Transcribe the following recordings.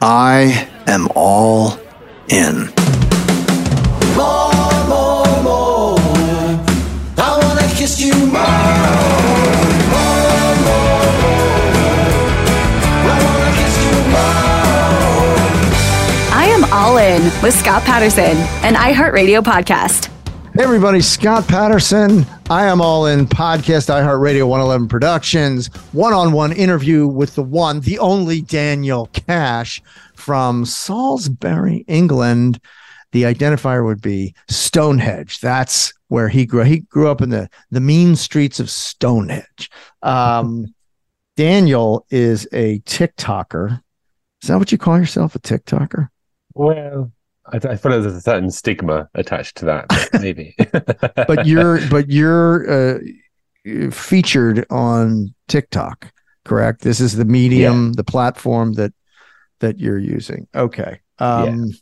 I am all in. More, more, more. I wanna kiss you more. All in with Scott Patterson, an iHeartRadio podcast. Hey everybody, Scott Patterson. I am all in podcast, iHeartRadio 111 Productions, one on one interview with the one, the only Daniel Cash from Salisbury, England. The identifier would be Stonehenge. That's where he grew. He grew up in the, the mean streets of Stonehenge. Um, Daniel is a TikToker. Is that what you call yourself, a TikToker? Well, I, I feel there's a certain stigma attached to that, but maybe. but you're but you're uh, featured on TikTok, correct? This is the medium, the platform that that you're using. Okay. Um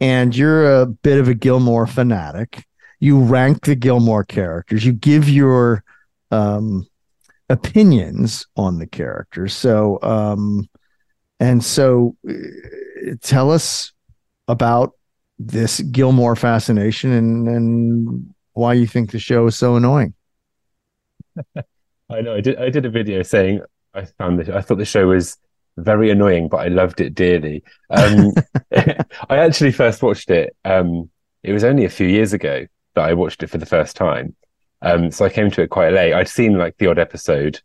and you're a bit of a Gilmore fanatic. You rank the Gilmore characters. You give your um opinions on the characters. So um and so uh, tell us about this Gilmore fascination and and why you think the show is so annoying. I know. I did. I did a video saying I found this. I thought the show was very annoying, but I loved it dearly. Um, I actually first watched it. Um, it was only a few years ago that I watched it for the first time. Um, so I came to it quite late. I'd seen like the odd episode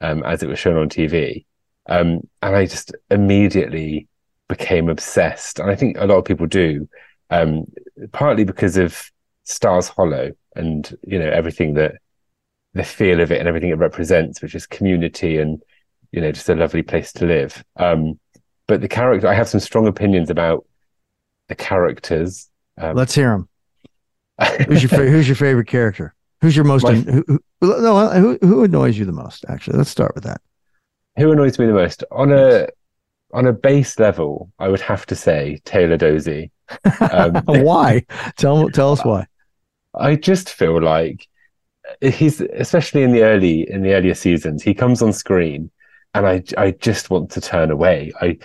um, as it was shown on TV, um, and I just immediately became obsessed. And I think a lot of people do, um, partly because of Stars Hollow and you know everything that the feel of it and everything it represents, which is community and you know just a lovely place to live. Um, but the character, I have some strong opinions about the characters. Um, Let's hear them. who's your fa- who's your favorite character? Who's your most My- who, who, no who who annoys you the most? Actually, let's start with that. who annoys me the most on a on a base level, I would have to say Taylor Doose. Um, why? Tell tell us why. I just feel like he's especially in the early in the earlier seasons, he comes on screen and I I just want to turn away. I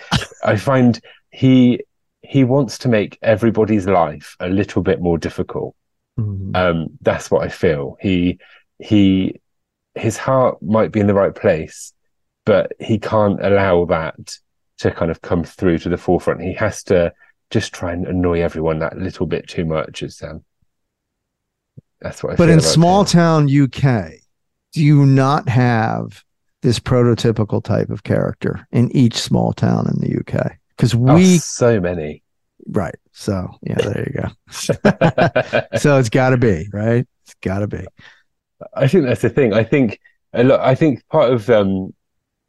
I find he he wants to make everybody's life a little bit more difficult. Um, that's what I feel. He he his heart might be in the right place, but he can't allow that to kind of come through to the forefront. He has to just try and annoy everyone that little bit too much. It's um, That's what I But in small Taylor. town UK, do you not have this prototypical type of character in each small town in the UK? Because Oh, we so many. right. So yeah, there you go. so it's got to be right. It's got to be. I think that's the thing. I think a lot. I think part of um,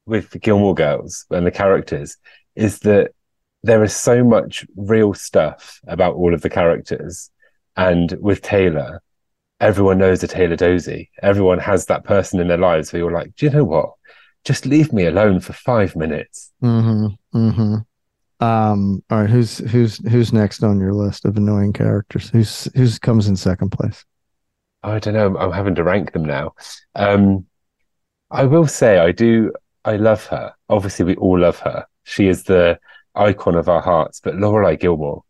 with the Gilmore Girls and the characters is that there is so much real stuff about all of the characters, and with Taylor, everyone knows a Taylor Doose. Everyone has that person in their lives where you're like, do you know what? Just leave me alone for five minutes. Mm-hmm. Mm-hmm. Um. All right. Who's who's who's next on your list of annoying characters? Who's who's comes in second place? I don't know. I'm having to rank them now. Um, I will say I do. I love her. Obviously, we all love her. She is the icon of our hearts. But Lorelai Gilmore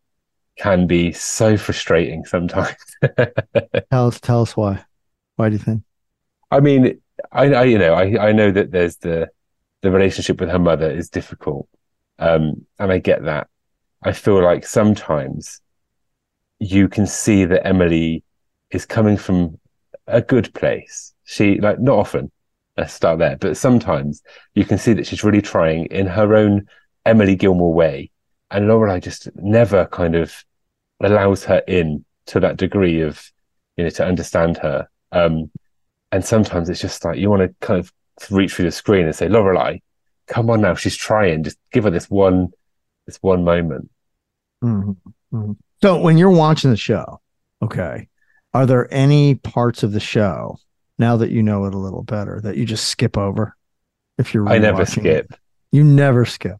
can be so frustrating sometimes. Tell us. Tell us why. Why do you think? I mean, I, I you know, I, I know that there's the the relationship with her mother is difficult, um, and I get that. I feel like sometimes you can see that Emily is coming from a good place. She like not often. Let's start there, but sometimes you can see that she's really trying in her own Emily Gilmore way, and Lorelai just never kind of allows her in to that degree of you know to understand her. Um, and sometimes it's just like you want to kind of reach through the screen and say, Lorelai, come on now, she's trying. Just give her this one, this one moment. Mhm, mhm. So when you're watching the show, okay, are there any parts of the show now that you know it a little better that you just skip over? If you're I never rewatching it? skip. You never skip.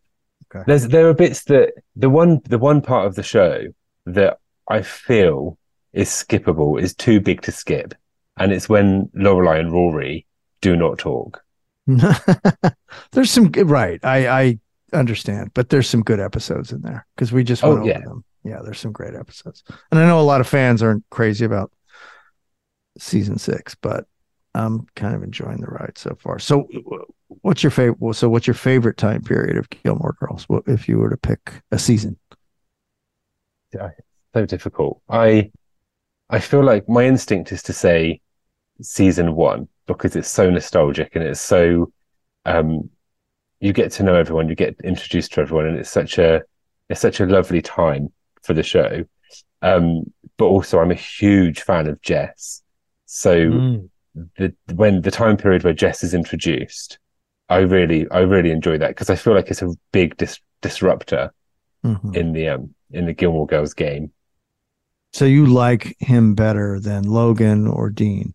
There's there are bits that the one the one part of the show that I feel is skippable is too big to skip, and it's when Lorelai and Rory do not talk. there's some right. I I understand, but there's some good episodes in there because we just Oh, went over yeah. them. Yeah, there's some great episodes, and I know a lot of fans aren't crazy about season six, but I'm kind of enjoying the ride so far. So, what's your favorite? So, what's your favorite time period of Gilmore Girls? What if you were to pick a season? So difficult. I I feel like my instinct is to say season one because it's so nostalgic and it's so um you get to know everyone, you get introduced to everyone, and it's such a it's such a lovely time for the show. Um, but also I'm a huge fan of Jess. So the when the time period where Jess is introduced, I really I really enjoy that because I feel like it's a big dis- disruptor Mhm. in the um in the Gilmore Girls game. So you like him better than Logan or Dean?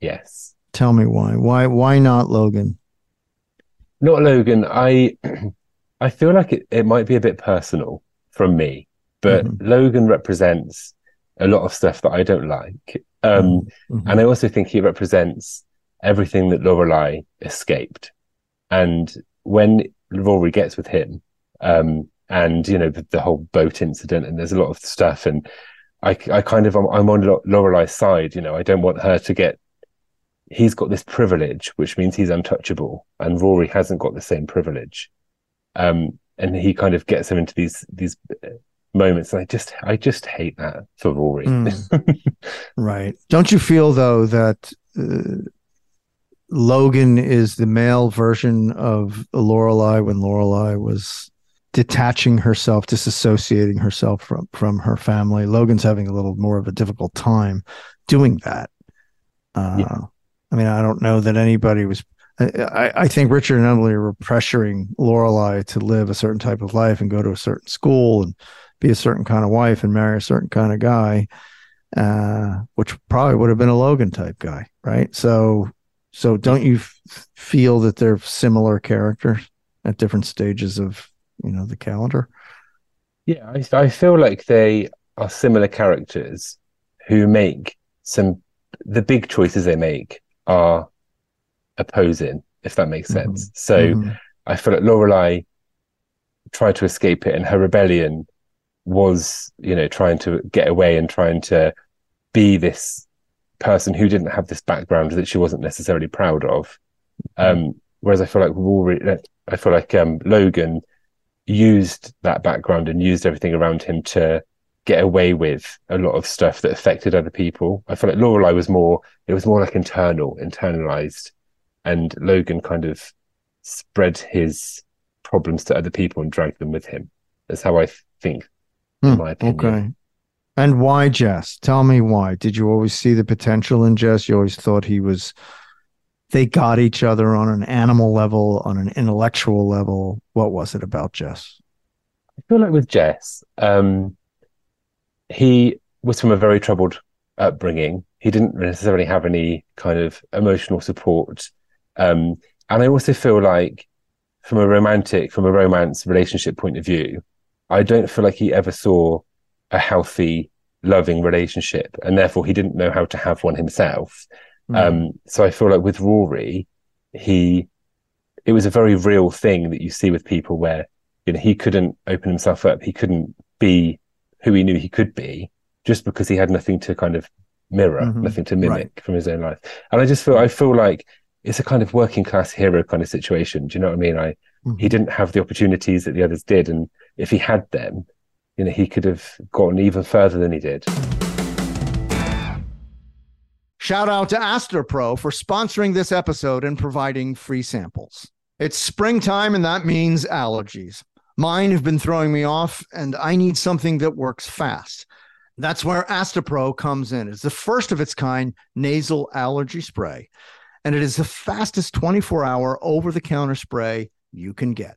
Yes. Tell me why. Why? Why not Logan? Not Logan. I I feel like it, it might be a bit personal from me, but Mhm. Logan represents a lot of stuff that I don't like. Um, Mhm. and I also think he represents everything that Lorelai escaped. And when Rory gets with him, um, and you know the, the whole boat incident, and there's a lot of stuff, and I, I kind of I'm, I'm on Lo- Lorelai's side. You know, I don't want her to get. He's got this privilege, which means he's untouchable, and Rory hasn't got the same privilege. Um, and he kind of gets him into these these moments, and I just I just hate that for Rory. Mm. Right. Don't you feel though that uh, Logan is the male version of Lorelai when Lorelai was detaching herself, disassociating herself from from her family? Logan's having a little more of a difficult time doing that. Uh, Yeah. I mean, I don't know that anybody was. I, I- I think Richard and Emily were pressuring Lorelai to live a certain type of life and go to a certain school and be a certain kind of wife and marry a certain kind of guy uh, which probably would have been a Logan type guy, right? So, so don't you f- feel that they're similar characters at different stages of you know the calendar? Yeah, I, I feel like they are similar characters who make some, the big choices they make are opposing, if that makes Mm-hmm. sense. So Mhm. I feel like Lorelai tried to escape it and her rebellion was, you know, trying to get away and trying to be this person who didn't have this background that she wasn't necessarily proud of. Um, whereas I feel like Rory, I feel like um, Logan used that background and used everything around him to get away with a lot of stuff that affected other people. I feel like Lorelai was more, it was more like internal, internalized, and Logan kind of spread his problems to other people and dragged them with him. That's how I think, in Hmm, my opinion. Okay. And why Jess? Tell me why. Did you always see the potential in Jess? You always thought he was they got each other on an animal level, on an intellectual level. What was it about Jess? I feel like with Jess, um, he was from a very troubled upbringing. He didn't necessarily have any kind of emotional support. Um, and I also feel like from a romantic, from a romance relationship point of view, I don't feel like he ever saw a healthy, loving relationship. And therefore he didn't know how to have one himself. Um, so I feel like with Rory, he, it was a very real thing that you see with people where, you know, he couldn't open himself up. He couldn't be who he knew he could be just because he had nothing to kind of mirror, Mhm. nothing to mimic Right. from his own life. And I just feel, I feel like it's a kind of working class hero kind of situation. Do you know what I mean? I, Mhm. he didn't have the opportunities that the others did. And if he had them, you know, he could have gotten even further than he did. Shout out to Astepro for sponsoring this episode and providing free samples. It's springtime, and that means allergies. Mine have been throwing me off, and I need something that works fast. That's where Astepro comes in. It's the first of its kind nasal allergy spray, and it is the fastest 24 hour over the counter spray you can get.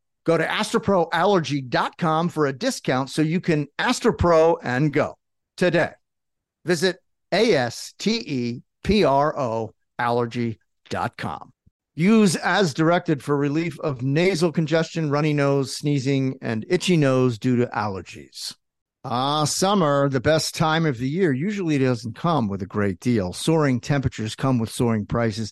Go to asteproallergy.com for a discount so you can Astepro and go today. Visit A S T E P R O allergy.com. Use as directed for relief of nasal congestion, runny nose, sneezing, and itchy nose due to allergies. Ah, summer, the best time of the year, usually doesn't come with a great deal. Soaring temperatures come with soaring prices,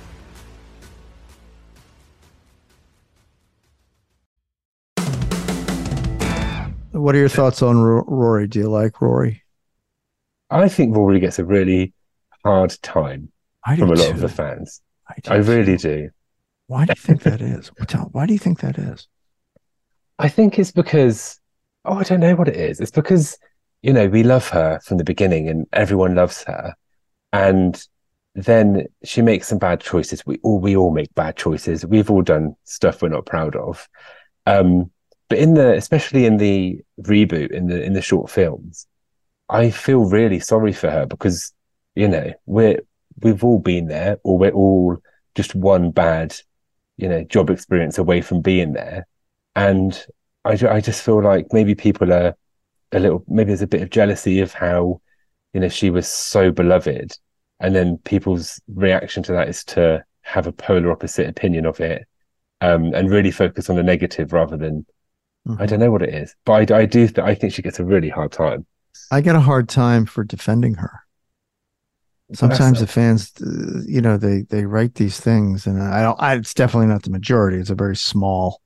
What are your thoughts on Ro- Rory? Do you like Rory? I think Rory gets a really hard time I from a lot too. of the fans. I, I really too. do. Why do you think that is? Why do you think that is? I think it's because, oh, I don't know what it is. It's because, you know, we love her from the beginning and everyone loves her. And then she makes some bad choices. We all, we all make bad choices. We've all done stuff we're not proud of. Um, but in the especially in the reboot in the in the short films, I feel really sorry for her because you know we're we've all been there, or we're all just one bad you know job experience away from being there, and I I just feel like maybe people are a little maybe there's a bit of jealousy of how you know she was so beloved, and then people's reaction to that is to have a polar opposite opinion of it, um, and really focus on the negative rather than I don't know what it is, but I, I do. Th- I think she gets a really hard time. I get a hard time for defending her. Sometimes the fans, uh, you know, they they write these things, and I don't. I, it's definitely not the majority. It's a very small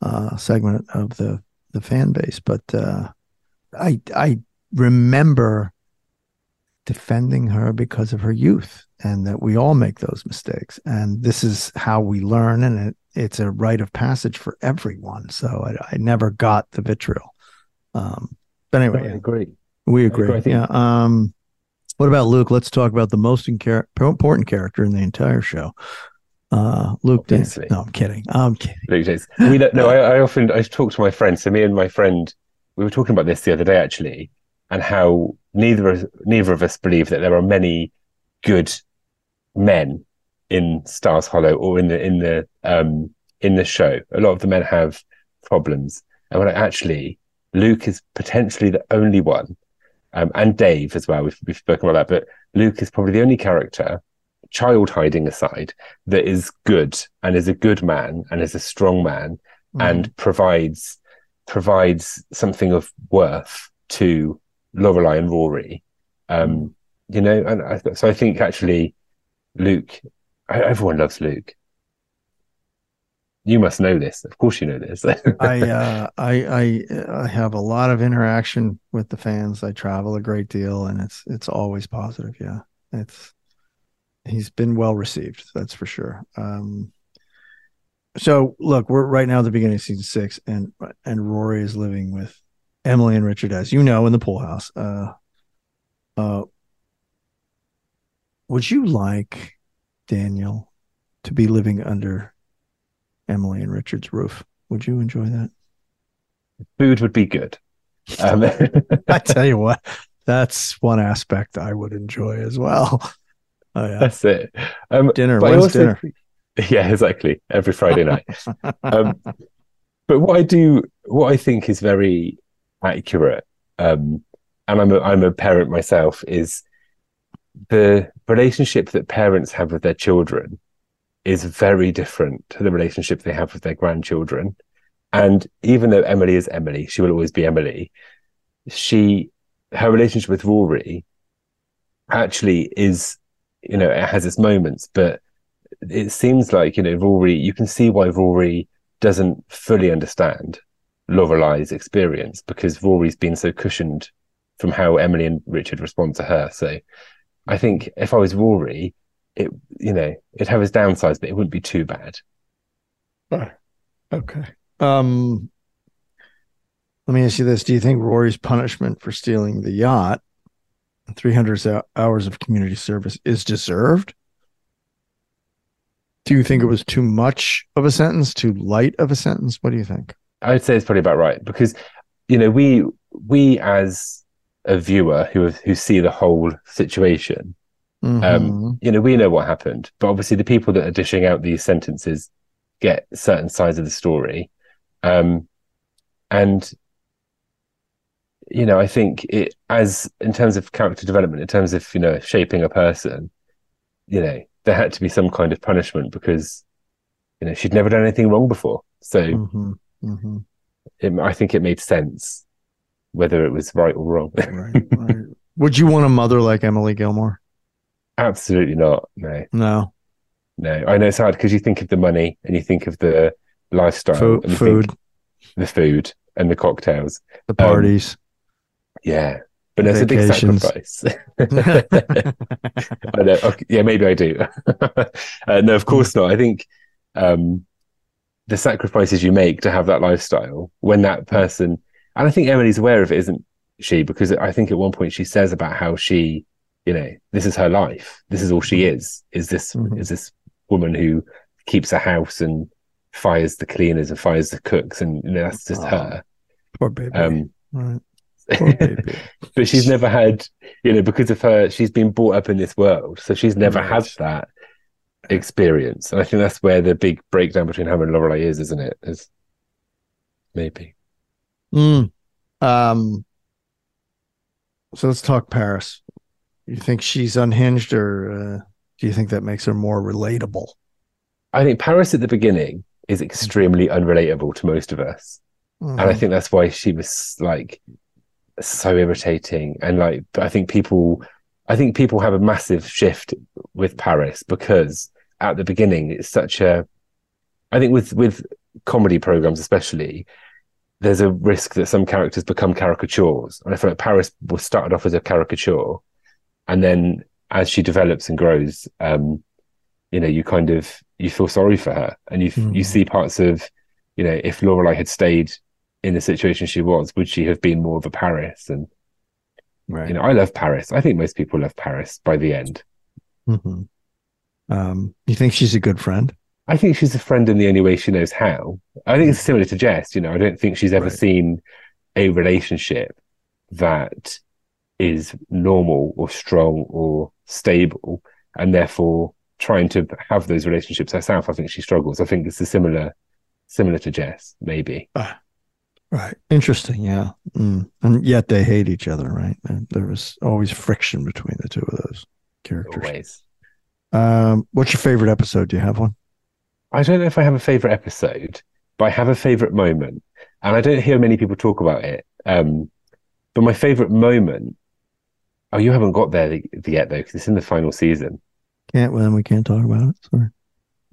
uh, segment of the the fan base, but uh, I I remember defending her because of her youth, and that we all make those mistakes, and this is how we learn, and it it's a rite of passage for everyone. So I, I never got the vitriol. Um, but anyway, I agree. we agree. agree. Yeah. Um, what about Luke? Let's talk about the most in- important character in the entire show. Uh, Luke. Obviously. no, I'm kidding. I'm kidding. Luke Danes. We don't, no, I, I often I talk to my friends. So me and my friend, we were talking about this the other day actually, and how neither of neither of us believe that there are many good men in Stars Hollow or in the in the um in the show. A lot of the men have problems, and when I actually Luke is potentially the only one, um, and Dave as well. We've we've spoken about that, but Luke is probably the only character, child hiding aside, that is good and is a good man and is a strong man and provides provides something of worth to Lorelai and Rory. Um, you know, and I, so I think actually Luke, everyone loves Luke. You must know this. Of course, you know this. I, uh, I, I, I have a lot of interaction with the fans. I travel a great deal, and it's it's always positive. Yeah, it's he's been well received. That's for sure. Um, so look, we're right now at the beginning of season six, and and Rory is living with Emily and Richard, as you know, in the pool house. Uh, uh, would you like Daniel to be living under Emily and Richard's roof? Would you enjoy that? Food would be good. Um, I tell you what, that's one aspect I would enjoy as well. Oh yeah, that's it. Um, dinner. When's also dinner? Yeah, exactly. Every Friday night. um, but what I do, what I think is very accurate, um, and I'm a, I'm a parent myself, is the relationship that parents have with their children is very different to the relationship they have with their grandchildren. And even though Emily is Emily, she will always be Emily. She, her relationship with Rory actually is, you know, it has its moments, but it seems like you know Rory. You can see why Rory doesn't fully understand Lorelai's experience because Rory's been so cushioned from how Emily and Richard respond to her. So I think if I was Rory, it you know it'd have its downsides, but it wouldn't be too bad. Right. Okay. Um, let me ask you this: Do you think Rory's punishment for stealing the yacht, three hundred hours of community service, is deserved? Do you think it was too much of a sentence, too light of a sentence? What do you think? I would say it's probably about right because you know we we as a viewer who who see the whole situation, Mhm. um, you know we know what happened, but obviously the people that are dishing out these sentences get certain sides of the story, um, and you know I think it as in terms of character development, in terms of you know shaping a person, you know there had to be some kind of punishment because you know she'd never done anything wrong before, so. Mhm. Mhm. it, I think it made sense, whether it was right or wrong. Right, right. Would you want a mother like Emily Gilmore? Absolutely not. No, No. no. I know it's hard because you think of the money and you think of the lifestyle, Food, and food, the food and the cocktails. the parties. Yeah, but there's a big sacrifice. I know. Okay, yeah, maybe I do. uh, no, of course not. I think um, the sacrifices you make to have that lifestyle when that person, and I think Emily's aware of it, isn't she? Because I think at one point she says about how she, you know, this is her life. This is all she is. Is this Mhm. is this woman who keeps a house and fires the cleaners and fires the cooks, and you know, that's just Oh, her. Poor baby. Um, Right. Poor baby. but she's never had, you know, because of her, she's been brought up in this world, so she's never had that experience. And I think that's where the big breakdown between her and Lorelai is, isn't it? Is maybe. Mm. Um. So let's talk Paris. You think she's unhinged, or uh, do you think that makes her more relatable? I think Paris at the beginning is extremely unrelatable to most of us. and I Mhm. think that's why she was like so irritating. And like, I think people, I think people have a massive shift with Paris because at the beginning it's such a. I think with with comedy programs especially, there's a risk that some characters become caricatures, and I feel like Paris was started off as a caricature, and then as she develops and grows, um, you know, you kind of you feel sorry for her, and you you Mhm. see parts of, you know, if Lorelai had stayed in the situation she was, would she have been more of a Paris? And right. you know, I love Paris. I think most people love Paris by the end. Mhm. Um. You think she's a good friend? I think she's a friend in the only way she knows how. I think it's similar to Jess. You know, I don't think she's ever Right. seen a relationship that is normal or strong or stable, and therefore trying to have those relationships herself. I think she struggles. I think it's a similar, similar to Jess, maybe. Right. Interesting. Yeah. Mm. And yet they hate each other, right? And there was always friction between the two of those characters. Always. Um. What's your favorite episode? Do you have one? I don't know if I have a favorite episode, but I have a favorite moment, and I don't hear many people talk about it. Um, but my favorite moment. Oh, you haven't got there th- yet though, because it's in the final season. Can't. Well, then we can't talk about it. Sorry.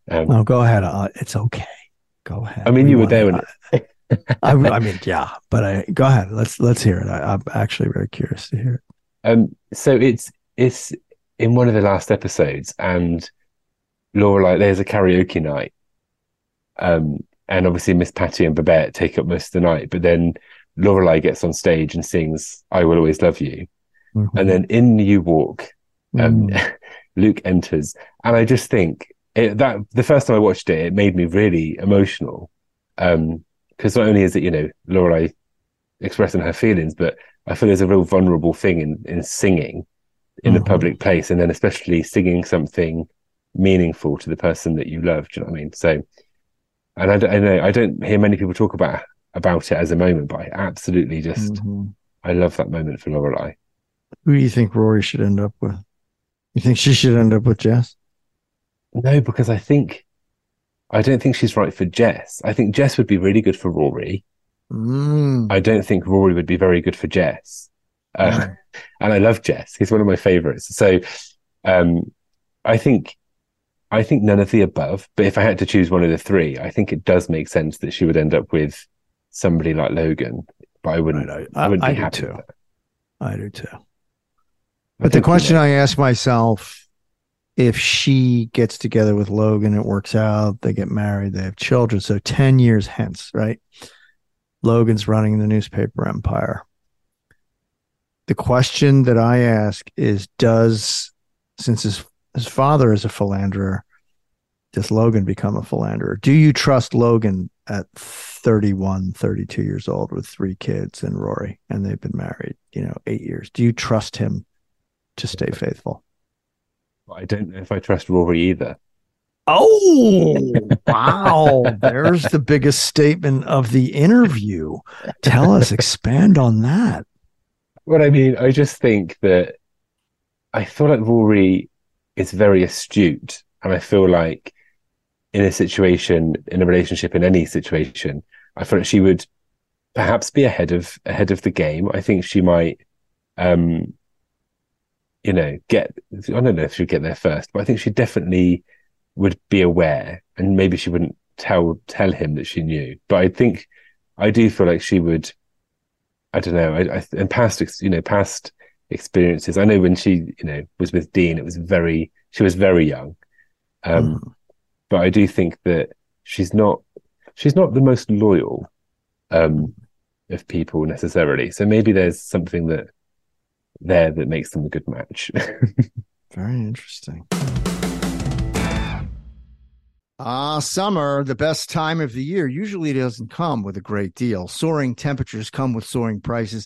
Um, No, go ahead. Uh, it's okay. Go ahead. I mean, We you were there it. when I, I mean, yeah, but I go ahead. Let's let's hear it. I, I'm actually very curious to hear it. Um, so it's it's in one of the last episodes, and Lorelai, there's a karaoke night, um, and obviously Miss Patty and Babette take up most of the night, but then Lorelai gets on stage and sings "I Will Always Love You," and then in you walk um, Mm. Luke enters, and I just think it, that the first time I watched it, it made me really emotional. Um, because not only is it you know Lorelai expressing her feelings, but I feel there's a real vulnerable thing in in singing in a Mhm. public place, and then especially singing something meaningful to the person that you love. Do you know what I mean? So, and I, don't- I know I don't hear many people talk about about it as a moment, but I absolutely just Mhm. I love that moment for Lorelai. Who do you think Rory should end up with? You think she should end up with Jess? No, because I think I don't think she's right for Jess. I think Jess would be really good for Rory. Mm. I don't think Rory would be very good for Jess. Uh, and I love Jess. He's one of my favorites. So um, I think I think none of the above. But if I had to choose one of the three, I think it does make sense that she would end up with somebody like Logan. But I wouldn't. Right, I, wouldn't I be do happy too. I do too. But the question I ask myself if she gets together with Logan, it works out, they get married, they have children. So 10 years hence, right? Logan's running the newspaper empire. The question that I ask is Does, since his, his father is a philanderer, does Logan become a philanderer? Do you trust Logan at 31, 32 years old with three kids and Rory, and they've been married, you know, eight years? Do you trust him to stay faithful? I don't know if I trust Rory either. Oh, wow. There's the biggest statement of the interview. Tell us, expand on that. What I mean, I just think that I feel like Rory is very astute, and I feel like in a situation, in a relationship, in any situation, I feel like she would perhaps be ahead of ahead of the game. I think she might, um, you know, get. I don't know if she'd get there first, but I think she definitely would be aware, and maybe she wouldn't tell tell him that she knew. But I think I do feel like she would. I don't know. I, I and past, you know, past experiences. I know when she, you know, was with Dean, it was very. She was very young, um, Mm. but I do think that she's not. She's not the most loyal um, of people necessarily. So maybe there's something that there that makes them a good match. Very interesting. Ah, summer, the best time of the year, usually it doesn't come with a great deal. Soaring temperatures come with soaring prices,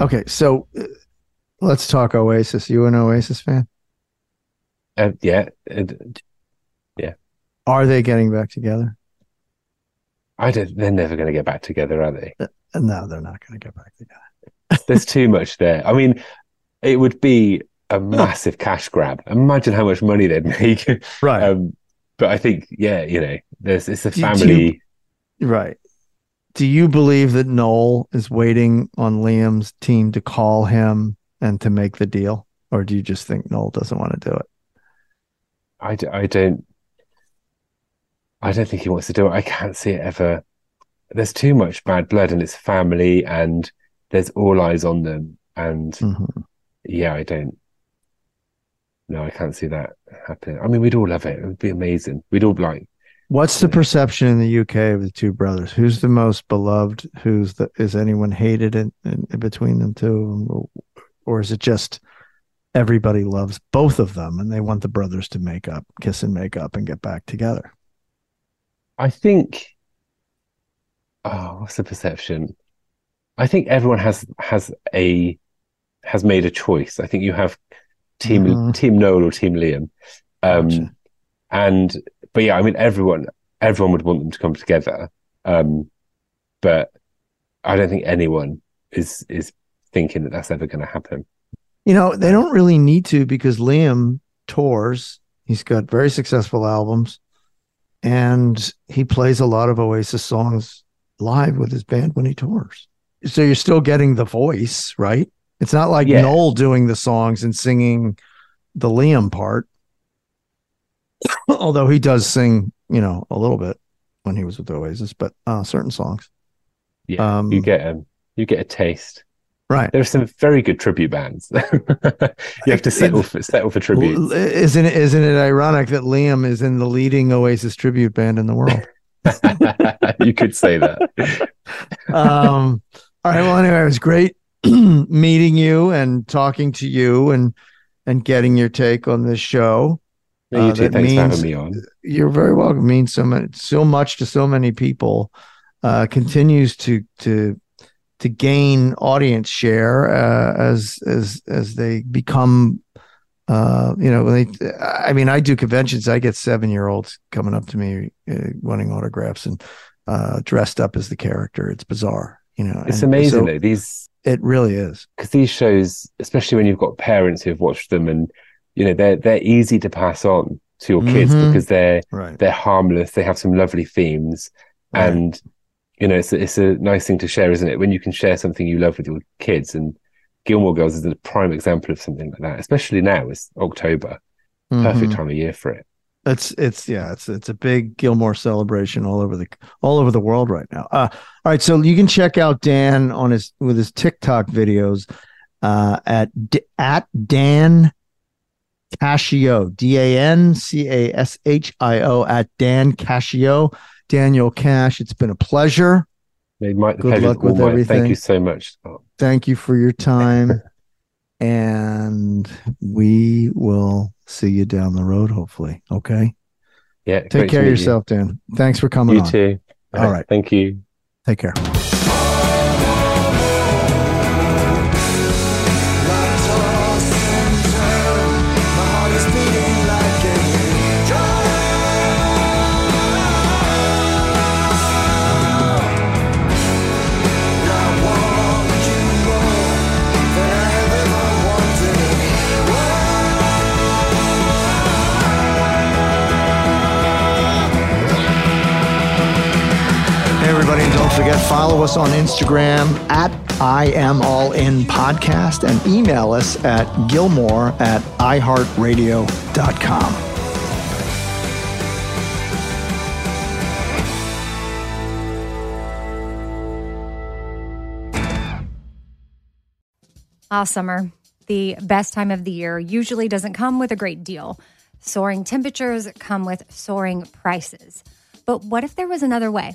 Okay, so uh, let's talk Oasis. You an Oasis fan? Uh, yeah, it- Are they getting back together? I don't. They're never going to get back together, are they? Uh, No, they're not going to get back together. There's too much there. I mean, it would be a massive cash grab. Imagine how much money they'd make. Right. Um, but I think, yeah, you know, there's it's a Do- do you- family. Right. Do you believe that Noel is waiting on Liam's team to call him and to make the deal? Or do you just think Noel doesn't want to do it? I, d- I don't. I don't think he wants to do it. I can't see it ever. There's too much bad blood, and it's family, and there's all eyes on them. And Mhm. yeah, I don't. No, I can't see that happening. I mean, we'd all love it. It would be amazing. We'd all be like. What's the perception in the UK of the two brothers? Who's the most beloved? Who's the is anyone hated in, in, in between them two? Or is it just everybody loves both of them and they want the brothers to make up, kiss and make up and get back together? I think. Oh, what's the perception? I think everyone has has a has made a choice. I think you have team Mhm. team Noel or team Liam, um, Gotcha. and but yeah, I mean everyone everyone would want them to come together, um, but I don't think anyone is is thinking that that's ever going to happen. You know, they don't really need to because Liam tours. He's got very successful albums and he plays a lot of Oasis songs live with his band when he tours. So you're still getting the voice, right? It's not like Yeah. Noel doing the songs and singing the Liam part. Although he does sing, you know, a little bit when he was with Oasis, but uh, certain songs. Yeah, Um, you get um, you get a taste. Right. There are some very good tribute bands. you have to settle for settle for tributes. L- Isn't it isn't it ironic that Liam is in the leading Oasis tribute band in the world? you could say that. um all right well anyway it was great meeting you and talking to you and and getting your take on this show No, you uh, too. Thanks for means- having me on. You're very welcome. Means so much, so much to so many people. Uh, continues to to to gain audience share uh, as as as they become. Uh, you know, when they. I mean, I do conventions. I get seven year olds coming up to me uh, wanting autographs and uh, dressed up as the character. It's bizarre. You know, It's and amazing so though. These It really is. because these shows, especially when you've got parents who've watched them, and you know they're they're easy to pass on to your kids Mhm. because they're Right. they're harmless. They have some lovely themes, Right. and you know it's a, it's a nice thing to share, isn't it? When you can share something you love with your kids, and Gilmore Girls is a prime example of something like that. Especially now, it's October, perfect Mhm. time of year for it. It's it's yeah, it's it's a big Gilmore celebration all over the all over the world right now. Uh, all right, so you can check out Dan on his with his TikTok videos uh, at at Dan Cashio D A N C A S H I O at Dan Cashio Daniel Cash. It's been a pleasure. Might the Good luck with everything. Thank you so much. Scott. Thank you for your time, and we will see you down the road. Hopefully, okay. Yeah, Take care of meet you. yourself, Dan. Thanks for coming You on. too. All right. Thank you. Take care. Don't forget, follow us on Instagram at I am all in podcast and email us at Gilmore at iHeartRadio.com. Ah, summer, the best time of the year, usually doesn't come with a great deal. Soaring temperatures come with soaring prices. But what if there was another way?